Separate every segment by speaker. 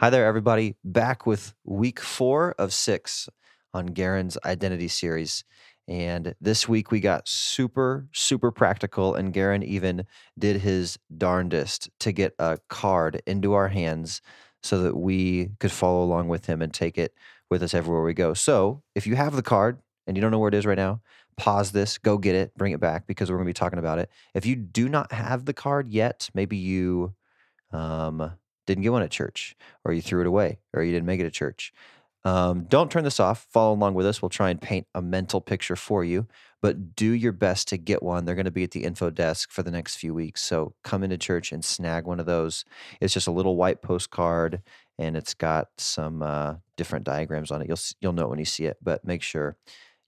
Speaker 1: Hi there, everybody. Back with week four of six on Garen's identity series. And this week we got super, super practical, and Garen even did his darndest to get a card into our hands so that we could follow along with him and take it with us everywhere we go. So if you have the card and you don't know where it is right now, pause this, go get it, bring it back because we're going to be talking about it. If you do not have the card yet, maybe you um, didn't get one at church, or you threw it away, or you didn't make it to church. Um, don't turn this off. Follow along with us. We'll try and paint a mental picture for you, but do your best to get one. They're going to be at the info desk for the next few weeks. So come into church and snag one of those. It's just a little white postcard, and it's got some uh, different diagrams on it. You'll you'll know when you see it, but make sure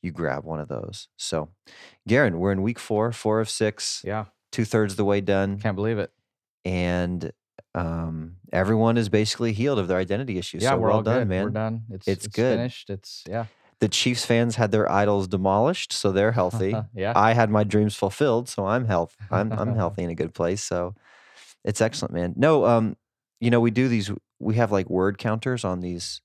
Speaker 1: you grab one of those. So, Garen, we're in week four, four of six,
Speaker 2: Yeah,
Speaker 1: two thirds of the way done,
Speaker 2: can't believe it.
Speaker 1: and um, everyone is basically healed of their identity issues.
Speaker 2: Yeah,
Speaker 1: so
Speaker 2: we're
Speaker 1: well
Speaker 2: all
Speaker 1: done,
Speaker 2: good.
Speaker 1: man.
Speaker 2: We're done. It's
Speaker 1: It's
Speaker 2: it's,
Speaker 1: good.
Speaker 2: finished. It's yeah,
Speaker 1: The Chiefs fans had their idols demolished, so they're healthy.
Speaker 2: yeah.
Speaker 1: I had my dreams fulfilled, so I'm health. I'm I'm healthy in a good place. So it's excellent, man. No, um, you know, we do these. We have like word counters on these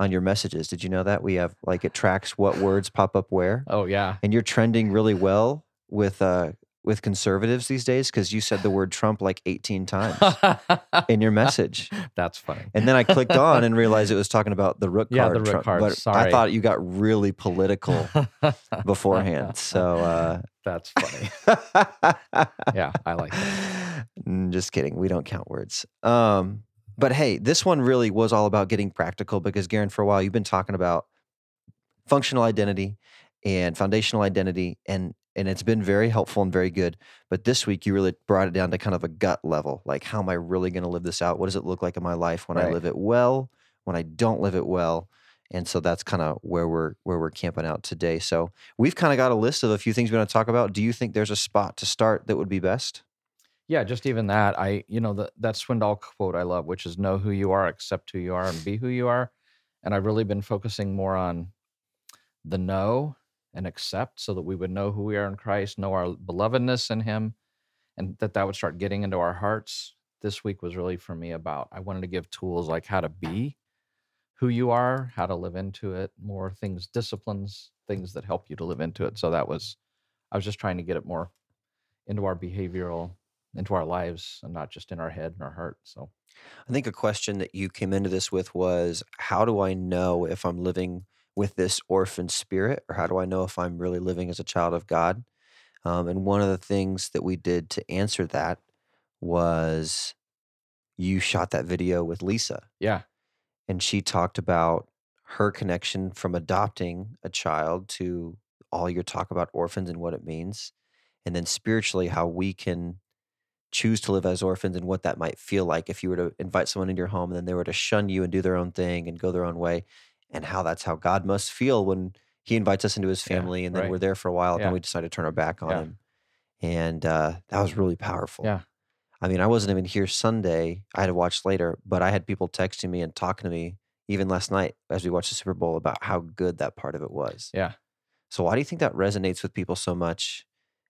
Speaker 1: on your messages. Did you know that we have like it tracks what words pop up where,
Speaker 2: oh yeah.
Speaker 1: and you're trending really well with uh with conservatives these days because you said the word Trump like 18 times in your message.
Speaker 2: That's funny.
Speaker 1: And then I clicked on and realized it was talking about the rook
Speaker 2: Yeah,
Speaker 1: card.
Speaker 2: the rook
Speaker 1: Trump,
Speaker 2: card.
Speaker 1: But I thought you got really political beforehand. So uh,
Speaker 2: That's funny. Yeah, I like
Speaker 1: Mm, Just kidding. We don't count words. Um, but hey, this one really was all about getting practical because Garen, for a while, you've been talking about functional identity and foundational identity, and and it's been very helpful and very good. But this week, you really brought it down to kind of a gut level, like how am I really going to live this out? What does it look like in my life when I live it well? When I don't live it well? And so that's kind of where we're where we're camping out today. So we've kind of got a list of a few things we want to talk about. Do you think there's a spot to start that would be best?
Speaker 2: Yeah, just even that. I, you know, the, that Swindoll quote I love, which is know who you are, accept who you are, and be who you are. And I've really been focusing more on the know and accept so that we would know who we are in Christ, know our belovedness in Him, and that that would start getting into our hearts. This week was really for me about I wanted to give tools like how to be who you are, how to live into it, more things, disciplines, things that help you to live into it. So that was, I was just trying to get it more into our behavioral into our lives and not just in our head and our heart. So
Speaker 1: I think a question that you came into this with was how do I know if I'm living with this orphan spirit or how do I know if I'm really living as a child of God? Um, and one of the things that we did to answer that was you shot that video with Lisa.
Speaker 2: Yeah,
Speaker 1: and she talked about her connection from adopting a child to all your talk about orphans and what it means and then spiritually how we can choose to live as orphans and what that might feel like if you were to invite someone into your home and then they were to shun you and do their own thing and go their own way and how that's how god must feel when he invites us into his
Speaker 2: Yeah,
Speaker 1: family and then
Speaker 2: right.
Speaker 1: we're there for a while and
Speaker 2: Yeah.
Speaker 1: then we decide to turn our back on
Speaker 2: Yeah.
Speaker 1: him and uh, that was really powerful
Speaker 2: Yeah.
Speaker 1: i mean i wasn't even here sunday i had to watch later but i had people texting me and talking to me even last night as we watched the super bowl about how good that part of it was
Speaker 2: yeah.
Speaker 1: so why do you think that resonates with people so much?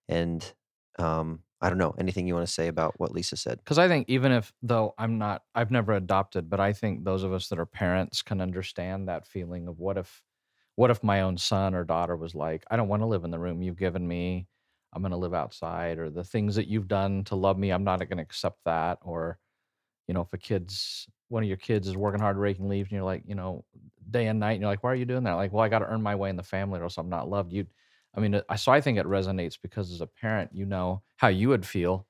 Speaker 1: And um, I don't know anything you want to say about what Lisa said.
Speaker 2: Because I think even if though I'm not, I've never adopted, but I think those of us that are parents can understand that feeling of what if, what if my own son or daughter was like, I don't want to live in the room you've given me. I'm going to live outside, or the things that you've done to love me, I'm not going to accept that. Or, you know, if a kid's one of your kids is working hard raking leaves, and you're like, you know, day and night, and you're like, why are you doing that? Like, well, I got to earn my way in the family, or else I'm not loved. You, I mean, uh, I so I think it resonates because as a parent, you know how you would feel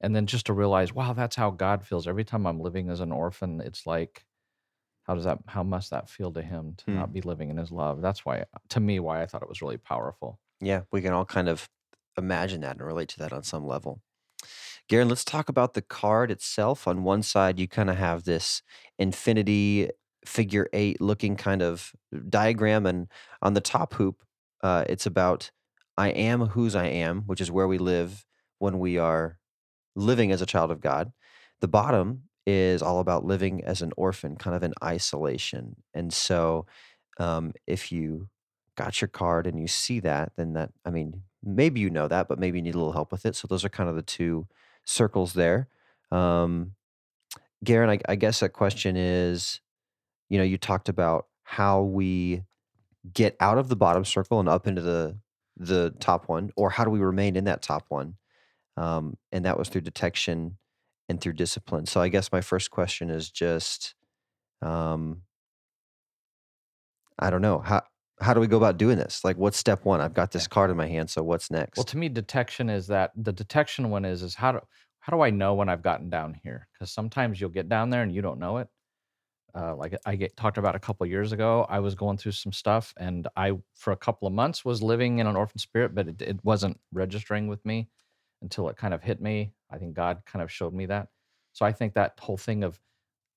Speaker 2: and then just to realize wow that's how god feels every time i'm living as an orphan it's like how does that how must that feel to him to
Speaker 1: Hmm.
Speaker 2: not be living in his love that's why uh, to me why i thought it was really powerful
Speaker 1: Yeah, we can all kind of imagine that and relate to that on some level. Garen, let's talk about the card itself. On one side, you kind of have this infinity figure eight looking kind of uh, diagram, and on the top hoop, uh, it's about I am whose I am, which is where we live when we are living as a child of God. The bottom is all about living as an orphan, kind of in isolation. And so, um, if you got your card and you see that, then that, I mean, maybe you know that, but maybe you need a little help with it. So, those are kind of the two circles there. Um, Garen, I, I guess a question is, you know, you talked about how we get out of the bottom circle and up into the the top one, or how do we remain in that top one? Um, and that was through detection and through discipline. So I guess my first question is just, um, I don't know how how do we go about doing this? Like, what's step one? I've got this card in my hand, so what's next?
Speaker 2: Well, to me, detection is that the detection one is is how do how do I know when I've gotten down here? Because sometimes you'll get down there and you don't know it. Uh, like I get talked about a couple years ago, I was going through some stuff, and I for a couple of months was living in an orphan spirit, but it, it wasn't registering with me until it kind of hit me. I think God kind of showed me that. So I think that whole thing of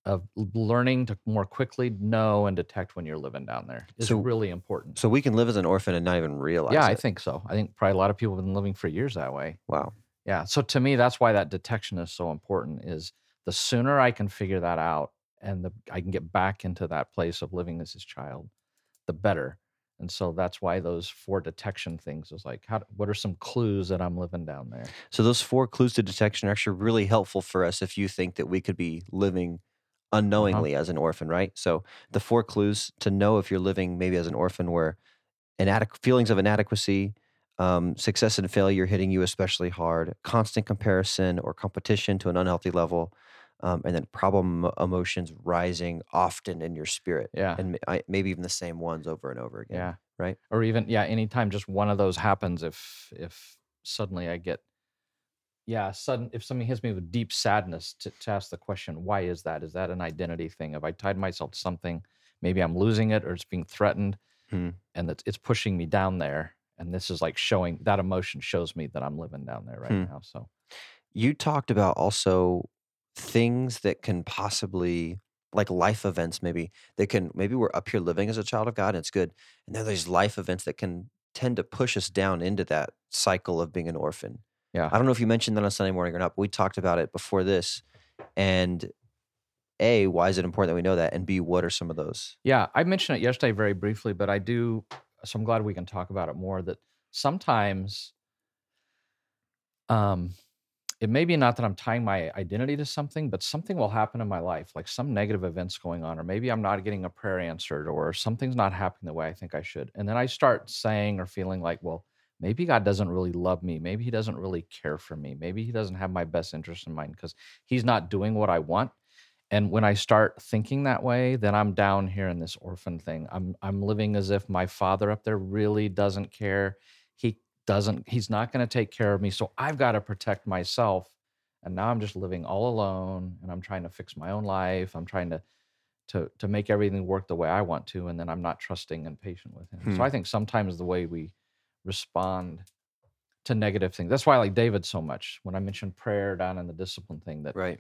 Speaker 2: of learning to more quickly know and detect when you're living down there is
Speaker 1: So
Speaker 2: really important.
Speaker 1: so we can live as an orphan and not even realize.
Speaker 2: Yeah,
Speaker 1: realize
Speaker 2: I think so. I think probably a lot of people have been living for years that way.
Speaker 1: Wow.
Speaker 2: Yeah. So to me, that's why that detection is so important. Is the sooner I can figure that out and the I can get back into that place of living as his child, the better. And so that's why those four detection things is like, how? What are some clues that I'm living down there?
Speaker 1: So those four clues to detection are actually really helpful for us if you think that we could be living
Speaker 2: Uh huh.
Speaker 1: unknowingly as an orphan, right? So the four clues to know if you're living maybe as an orphan were inadequ- feelings of inadequacy, um, success and failure hitting you especially hard, constant comparison or competition to an unhealthy level, um, and then problem emotions rising often in your spirit,
Speaker 2: Yeah.
Speaker 1: and I, maybe even the same ones over and over again,
Speaker 2: Yeah.
Speaker 1: right?
Speaker 2: Or even yeah, anytime just one of those happens, if if suddenly I get yeah, sudden if something hits me with deep sadness to, to ask the question, why is that? Is that an identity thing? Have I tied myself to something? Maybe I'm losing it or it's being threatened
Speaker 1: Hmm.
Speaker 2: and it's, it's pushing me down there. And this is like showing that emotion shows me that I'm living down there right
Speaker 1: Hmm.
Speaker 2: now. So
Speaker 1: You talked about also things that can possibly like life events maybe that can maybe we're up here living as a child of God and it's good. And there are these life events that can tend to push us down into that cycle of being an orphan.
Speaker 2: yeah.
Speaker 1: I don't know if you mentioned that on Sunday morning or not, but we talked about it before this. And A, why is it important that we know that? And B, what are some of those?
Speaker 2: Yeah, I mentioned it yesterday very briefly, but I do. So I'm glad we can talk about it more. That sometimes, um, it may be not that I'm tying my identity to something, but something will happen in my life, like some negative events going on, or maybe I'm not getting a prayer answered, or something's not happening the way I think I should. And then I start saying or feeling like, well, maybe God doesn't really love me. Maybe He doesn't really care for me. Maybe He doesn't have my best interest in mind because He's not doing what I want. And when I start thinking that way, then I'm down here in this orphan thing. I'm I'm living as if my father up there really doesn't care. He doesn't he's not going to take care of me. So I've got to protect myself. And now I'm just living all alone and I'm trying to fix my own life. I'm trying to to to make everything work the way I want to and then I'm not trusting and patient with him.
Speaker 1: Hmm.
Speaker 2: So I think sometimes the way we respond to negative things. That's why I like David so much. When I mentioned prayer down in the discipline thing that
Speaker 1: Right.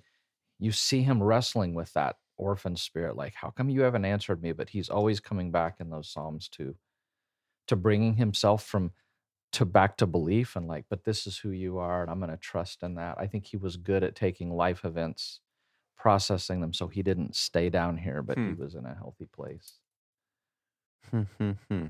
Speaker 2: you see him wrestling with that orphan spirit like how come you haven't answered me but he's always coming back in those psalms to to bringing himself from to back to belief and like but this is who you are and i'm going to trust in that i think he was good at taking life events processing them so he didn't stay down here but he
Speaker 1: Hmm.
Speaker 2: was in a healthy place
Speaker 1: Hmm, hmm, hmm.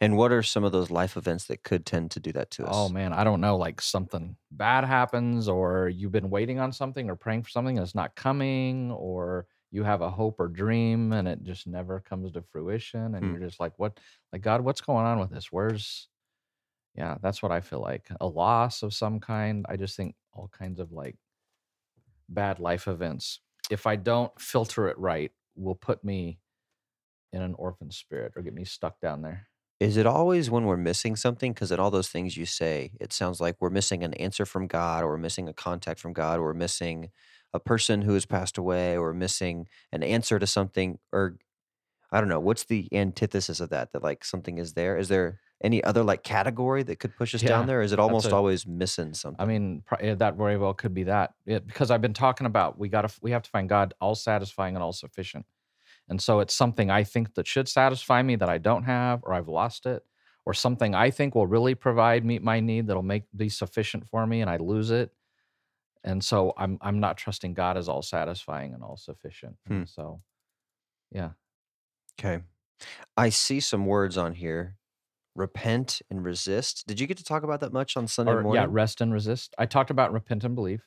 Speaker 1: And what are some of those life events that could tend to do that to us?
Speaker 2: oh man i don't know like something bad happens or you've been waiting on something or praying for something and it's not coming or you have a hope or dream and it just never comes to fruition and
Speaker 1: Hmm.
Speaker 2: you're just like what like god what's going on with this where's yeah that's what i feel like a loss of some kind i just think all kinds of like bad life events if i don't filter it right will put me in an orphan spirit or get me stuck down there
Speaker 1: Is it always when we're missing something? Because in all those things you say, it sounds like we're missing an answer from God, or we're missing a contact from God, or we're missing a person who has passed away, or missing an answer to something, or I don't know. What's the antithesis of that? That like something is there? Is there any other like category that could push us down
Speaker 2: yeah
Speaker 1: there? Or is it almost
Speaker 2: a
Speaker 1: always missing something?
Speaker 2: I mean, that very well could be that. It, because I've been talking about we got to we have to find God all satisfying and all sufficient. And so it's something I think that should satisfy me that I don't have or I've lost it or something I think will really provide meet my need that'll make be sufficient for me and I lose it. And so I'm I'm not trusting God as all satisfying and all sufficient.
Speaker 1: Hmm.
Speaker 2: So yeah.
Speaker 1: Okay. I see some words on here repent and resist. Did you get to talk about that much on Sunday
Speaker 2: Or yeah, rest and resist. I talked about repent and believe.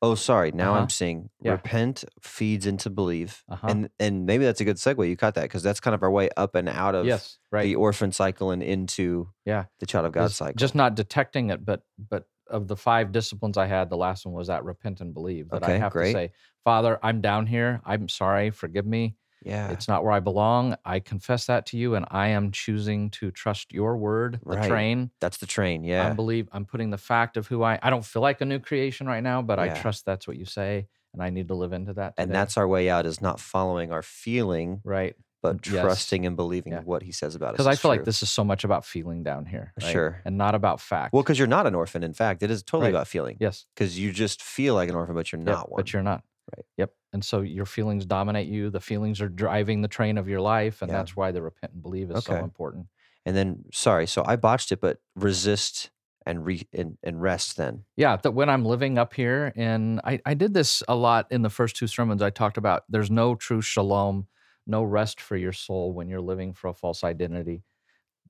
Speaker 1: Oh, sorry. Now
Speaker 2: Uh-huh.
Speaker 1: I'm seeing
Speaker 2: Yeah.
Speaker 1: repent feeds into believe,
Speaker 2: Uh-huh.
Speaker 1: and and maybe that's a good segue. You caught that because that's kind of our way up and out of
Speaker 2: Yes, right.
Speaker 1: the orphan cycle and into
Speaker 2: Yeah.
Speaker 1: the child of God
Speaker 2: Is
Speaker 1: cycle.
Speaker 2: Just not detecting it, but but of the five disciplines I had, the last one was that repent and believe. That I have
Speaker 1: great.
Speaker 2: to say, Father, I'm down here. I'm sorry. Forgive me.
Speaker 1: Yeah,
Speaker 2: It's not where I belong. I confess that to you, and I am choosing to trust your word, the
Speaker 1: Right.
Speaker 2: train.
Speaker 1: that's the train. Yeah.
Speaker 2: I believe I'm putting the fact of who I I don't feel like a new creation right now, but I trust that's what you say, and I need to live into that.
Speaker 1: and that's our way out is not following our feeling,
Speaker 2: right.
Speaker 1: but
Speaker 2: Yes.
Speaker 1: trusting and believing
Speaker 2: Yeah.
Speaker 1: what He says about us.
Speaker 2: Because I feel like this is so much about feeling down here, right?
Speaker 1: Sure.
Speaker 2: and not about fact.
Speaker 1: Well, because you're not an orphan. In fact, it is totally
Speaker 2: Right.
Speaker 1: about feeling.
Speaker 2: yes,
Speaker 1: Because you just feel like an orphan, but you're
Speaker 2: Yep,
Speaker 1: not one.
Speaker 2: but you're not.
Speaker 1: Right.
Speaker 2: Yep. And so your feelings dominate you. The feelings are driving the train of your life, and
Speaker 1: Yeah.
Speaker 2: that's why the repent and believe is so
Speaker 1: Okay.
Speaker 2: important.
Speaker 1: And then, sorry, so I botched it, but resist and re and, and rest. Then,
Speaker 2: Yeah, that when I'm living up here, and I, I did this a lot in the first two sermons. I talked about there's no true shalom, no rest for your soul when you're living for a false identity.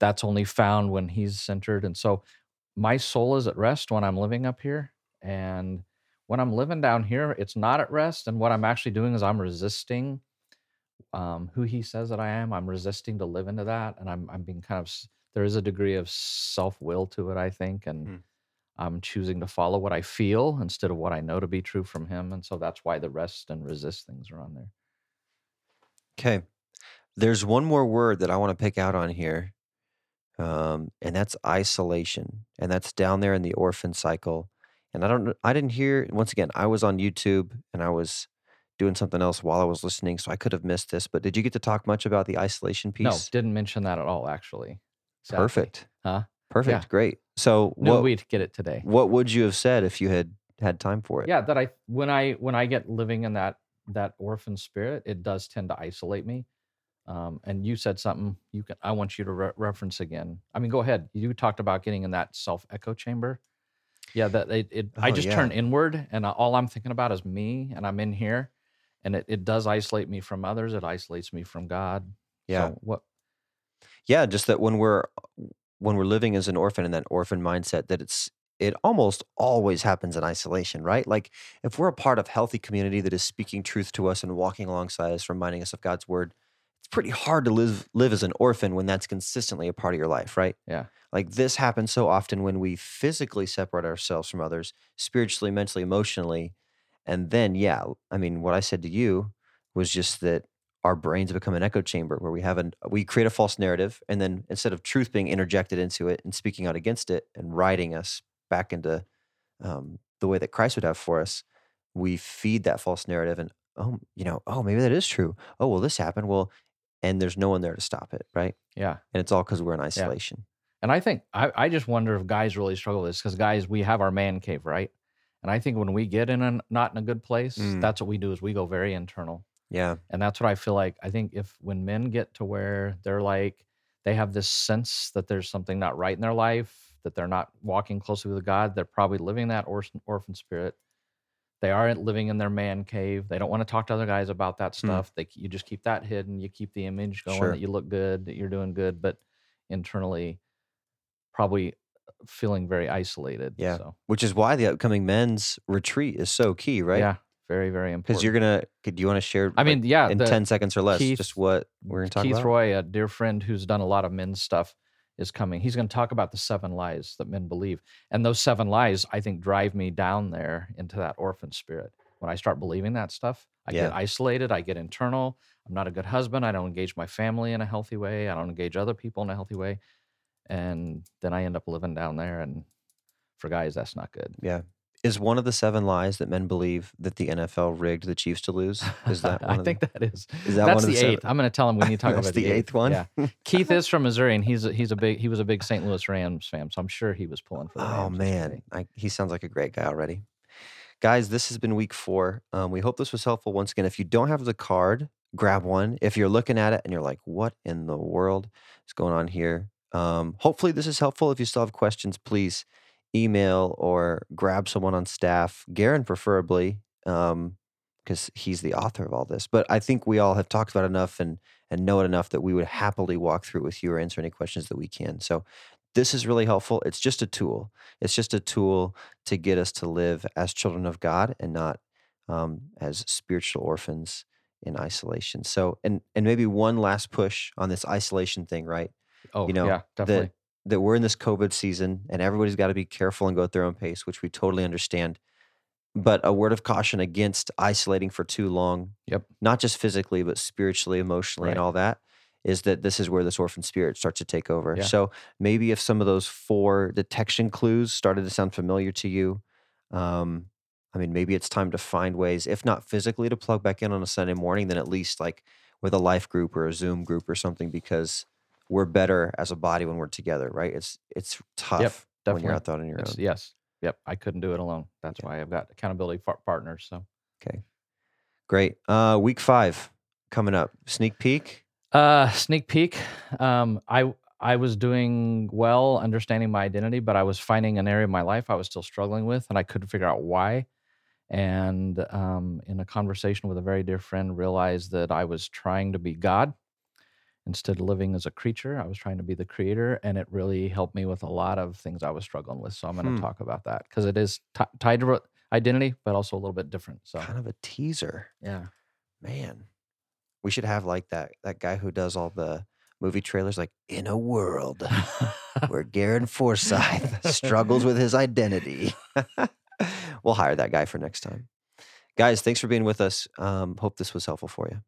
Speaker 2: That's only found when He's centered. And so my soul is at rest when I'm living up here. And when I'm living down here, it's not at rest. And what I'm actually doing is I'm resisting um, who He says that I am. I'm resisting to live into that. And I'm, I'm being kind of, there is a degree of self will to it, I think. And
Speaker 1: Hmm.
Speaker 2: I'm choosing to follow what I feel instead of what I know to be true from him. And so that's why the rest and resist things are on there.
Speaker 1: okay, there's one more word that I want to pick out on here, um, and that's isolation, and that's down there in the orphan cycle. And I don't, I didn't hear. Once again, I was on YouTube and I was doing something else while I was listening, so I could have missed this. But did you get to talk much about the isolation piece?
Speaker 2: No, didn't mention that at all, actually. Sadly.
Speaker 1: Perfect.
Speaker 2: Huh?
Speaker 1: Perfect. Great. So
Speaker 2: Knew
Speaker 1: what
Speaker 2: we'd get it today.
Speaker 1: what would you have said if you had had time for it?
Speaker 2: Yeah, that I when I when I get living in that that orphan spirit, it does tend to isolate me. Um, and you said something you can. I want you to re- reference again. I mean, go ahead. You talked about getting in that self echo chamber. Yeah, that it. it I
Speaker 1: Oh,
Speaker 2: just
Speaker 1: yeah.
Speaker 2: turn inward, and all I'm thinking about is me, and I'm in here, and it, it does isolate me from others. It isolates me from God.
Speaker 1: Yeah.
Speaker 2: So what?
Speaker 1: Yeah, just that when we're when we're living as an orphan in that orphan mindset, that it's it almost always happens in isolation, right? Like if we're a part of healthy community that is speaking truth to us and walking alongside us, reminding us of God's word, it's pretty hard to live live as an orphan when that's consistently a part of your life, right?
Speaker 2: Yeah.
Speaker 1: Like this happens so often when we physically separate ourselves from others, spiritually, mentally, emotionally. And then, yeah, I mean, what I said to you was just that our brains become an echo chamber where we have an we create a false narrative and then instead of truth being interjected into it and speaking out against it and riding us back into um, the way that christ would have for us we feed that false narrative and oh you know oh maybe that is true oh well this happened well and there's no one there to stop it right
Speaker 2: Yeah.
Speaker 1: and it's all because we're in isolation
Speaker 2: And I think I, I just wonder if guys really struggle with this because guys, we have our man cave, right? And I think when we get in a not in a good place,
Speaker 1: Mm.
Speaker 2: that's what we do is we go very internal.
Speaker 1: yeah
Speaker 2: And that's what I feel like. I think if when men get to where they're like they have this sense that there's something not right in their life, that they're not walking closely with God, they're probably living that orphan, orphan spirit. They aren't living in their man cave. They don't want to talk to other guys about that
Speaker 1: Hmm.
Speaker 2: stuff. They you just keep that hidden. You keep the image going
Speaker 1: Sure.
Speaker 2: that you look good, that you're doing good, but internally probably feeling very isolated.
Speaker 1: Yeah.
Speaker 2: So
Speaker 1: which is why the upcoming men's retreat is so key right
Speaker 2: yeah, very very important.
Speaker 1: because you're gonna do you want to share
Speaker 2: I
Speaker 1: like,
Speaker 2: mean, yeah,
Speaker 1: in
Speaker 2: the-
Speaker 1: 10 seconds or less
Speaker 2: Keith-
Speaker 1: just what we're gonna talk
Speaker 2: Keith
Speaker 1: about Keith
Speaker 2: Roy, a dear friend who's done a lot of men's stuff, is coming. He's going to talk about the seven lies that men believe. And those seven lies, I think, drive me down there into that orphan spirit. When I start believing that stuff, I get isolated, I get internal. I'm not a good husband. I don't engage my family in a healthy way. I don't engage other people in a healthy way. And then I end up living down there. And for guys, that's not good.
Speaker 1: Yeah. Is one of the seven lies that men believe that the NFL rigged the Chiefs to lose? Is that one
Speaker 2: I think
Speaker 1: the,
Speaker 2: that is.
Speaker 1: is that
Speaker 2: That's
Speaker 1: one of
Speaker 2: the
Speaker 1: the seven?
Speaker 2: eighth. I'm going to tell him we need to talk about
Speaker 1: the eighth one?
Speaker 2: Yeah. Keith is from Missouri, and he's a, he's a big he was a big St. Louis Rams fan, so I'm sure he was pulling for the
Speaker 1: Oh
Speaker 2: Rams
Speaker 1: man. I, he sounds like a great guy already. Guys, this has been week four. Um, we hope this was helpful. Once again, if you don't have the card, grab one. If you're looking at it and you're like, "What in the world is going on here?" Um, hopefully, this is helpful. If you still have questions, please email or grab someone on staff, Garen preferably, because he's the author of all this. But I think we all have talked about enough and and know it enough that we would happily walk through with you or answer any questions that we can. So this is really helpful. It's just a tool. It's just a tool to get us to live as children of God and not um, as spiritual orphans in isolation. So, and and maybe one last push on this isolation thing, right?
Speaker 2: Oh,
Speaker 1: You know
Speaker 2: yeah, definitely.
Speaker 1: that that we're in this COVID season and everybody's got to be careful and go at their own pace, which we totally understand. But a word of caution against isolating for too long,
Speaker 2: Yep.
Speaker 1: not just physically, but spiritually, emotionally, and all that, is that this is where this orphan spirit starts to take over.
Speaker 2: Yeah.
Speaker 1: So maybe if some of those four detection clues started to sound familiar to you, um, I mean, maybe it's time to find ways, if not physically to plug back in on a Sunday morning, then at least like with a life group or a Zoom group or something, because we're better as a body when we're together, right? It's it's tough when you're out there on your
Speaker 2: It's
Speaker 1: own.
Speaker 2: yes. Yep. I couldn't do it alone. That's
Speaker 1: Yeah.
Speaker 2: why I've got accountability par- partners. So,
Speaker 1: Okay. Great. Uh week five coming up. Sneak peek.
Speaker 2: uh, sneak peek. Um, I I was doing well, understanding my identity, but I was finding an area of my life I was still struggling with, and I couldn't figure out why. And um, in a conversation with a very dear friend, realized that I was trying to be God instead of living as a creature. I was trying to be the creator, and it really helped me with a lot of things I was struggling with. So I'm going
Speaker 1: Hmm.
Speaker 2: to talk about that because it is ti tied to identity, but also a little bit different. So
Speaker 1: Kind of a teaser.
Speaker 2: yeah,
Speaker 1: Man. We should have like that that guy who does all the movie trailers like in a world where Garen Forsyth struggles with his identity. we'll hire that guy for next time. Guys, thanks for being with us. Um, hope this was helpful for you.